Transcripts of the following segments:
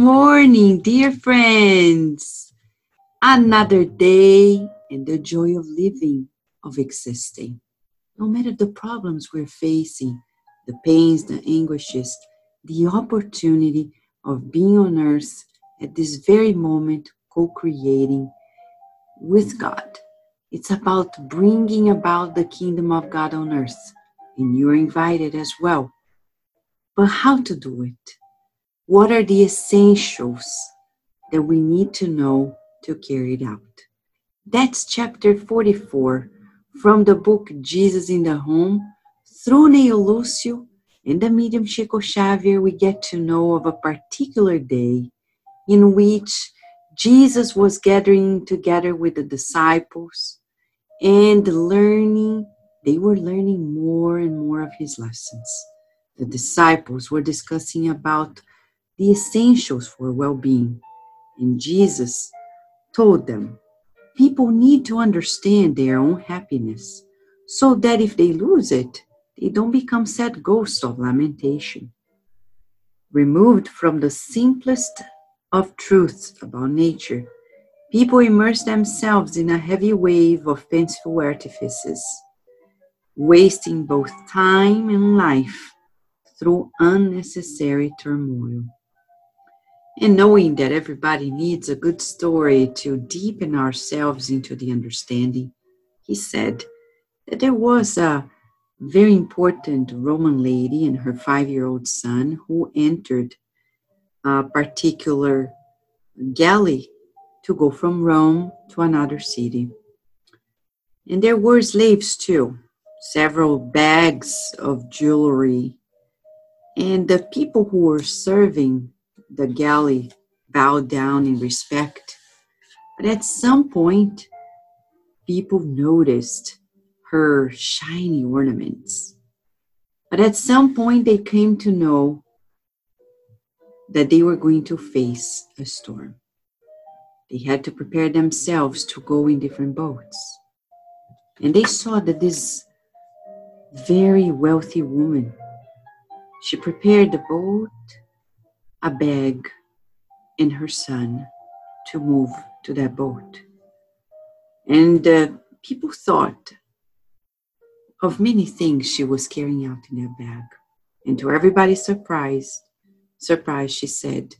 morning, dear friends. Another day and the joy of living, of existing. No matter the problems we're facing, the pains, the anguishes, the opportunity of being on earth at this very moment, co creating with God. It's about bringing about the kingdom of God on earth, and you're invited as well. But how to do it? What are the essentials that we need to know to carry it out? That's chapter 44 from the book Jesus in the Home. Through Neio Lúcio and the medium Chico Xavier, we get to know of a particular day in which Jesus was gathering together with the disciples and learning, they were learning more and more of his lessons. The disciples were discussing about the essentials for well being. And Jesus told them people need to understand their own happiness so that if they lose it, they don't become sad ghosts of lamentation. Removed from the simplest of truths about nature, people immerse themselves in a heavy wave of fanciful artifices, wasting both time and life through unnecessary turmoil and knowing that everybody needs a good story to deepen ourselves into the understanding, he said that there was a very important Roman lady and her five year old son who entered a particular galley to go from Rome to another city. And there were slaves too, several bags of jewelry. And the people who were serving the galley bowed down in respect. But at some point, people noticed her shiny ornaments. But at some point, they came to know that they were going to face a storm. They had to prepare themselves to go in different boats. And they saw that this very wealthy woman, she prepared the boat a bag and her son to move to that boat. And uh, people thought of many things she was carrying out in that bag. And to everybody's surprise, surprise, she said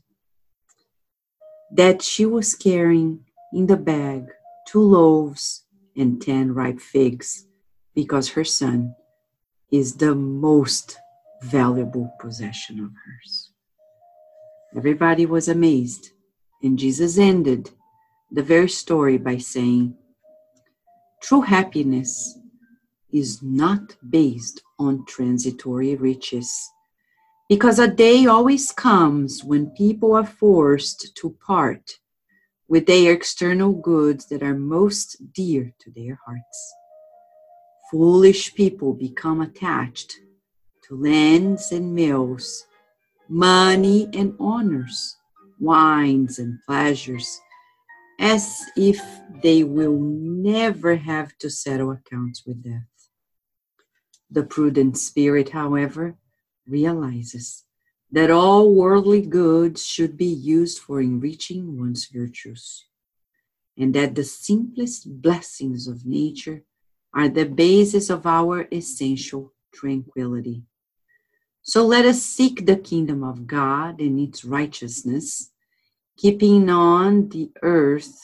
that she was carrying in the bag two loaves and ten ripe figs because her son is the most valuable possession of hers. Everybody was amazed, and Jesus ended the very story by saying, True happiness is not based on transitory riches, because a day always comes when people are forced to part with their external goods that are most dear to their hearts. Foolish people become attached to lands and mills money and honors, wines and pleasures, as if they will never have to settle accounts with death. The prudent spirit, however, realizes that all worldly goods should be used for enriching one's virtues, and that the simplest blessings of nature are the basis of our essential tranquility. So let us seek the kingdom of God and its righteousness, keeping on the earth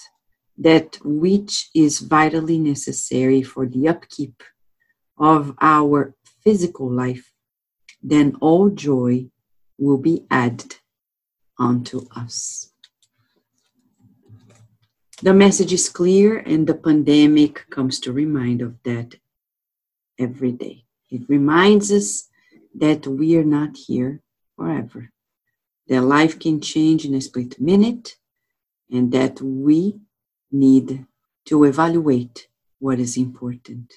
that which is vitally necessary for the upkeep of our physical life, then all joy will be added unto us. The message is clear, and the pandemic comes to remind of that every day. It reminds us that we are not here forever, that life can change in a split minute, and that we need to evaluate what is important.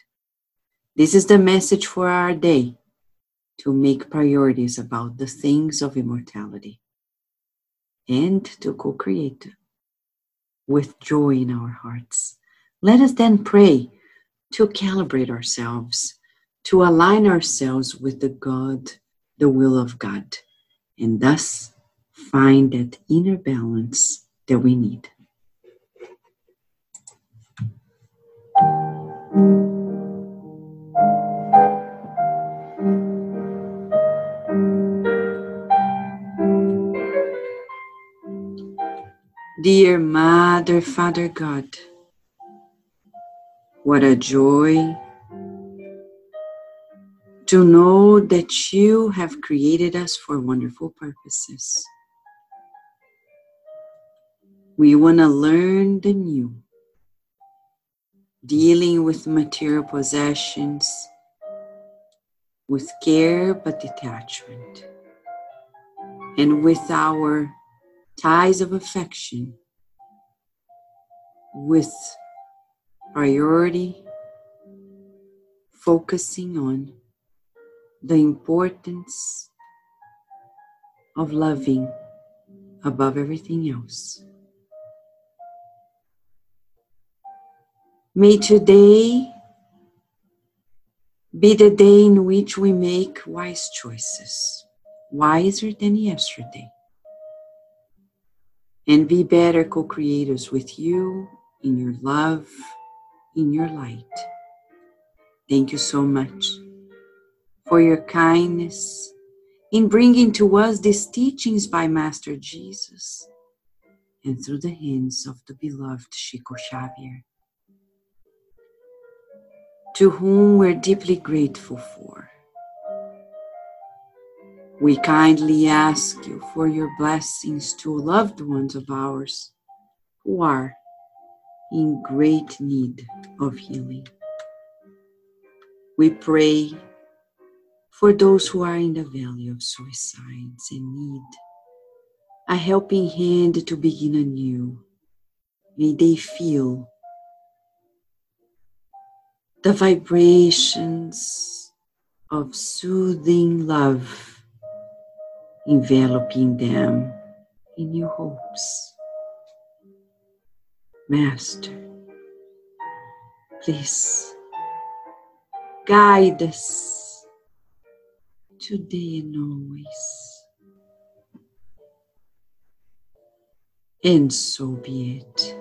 This is the message for our day to make priorities about the things of immortality and to co create with joy in our hearts. Let us then pray to calibrate ourselves to align ourselves with the God, the will of God, and thus find that inner balance that we need. Dear Mother, Father God, what a joy to know that you have created us for wonderful purposes. We want to learn the new, dealing with material possessions with care but detachment, and with our ties of affection with priority focusing on the importance of loving above everything else. May today be the day in which we make wise choices, wiser than yesterday and be better co creators with you in your love, in your light. Thank you so much for your kindness in bringing to us these teachings by Master Jesus and through the hands of the beloved Chico Xavier, to whom we're deeply grateful for. We kindly ask you for your blessings to loved ones of ours who are in great need of healing. We pray for those who are in the valley of suicides and need a helping hand to begin anew. May they feel the vibrations of soothing love enveloping them in new hopes. Master, please guide us today and always. And so be it.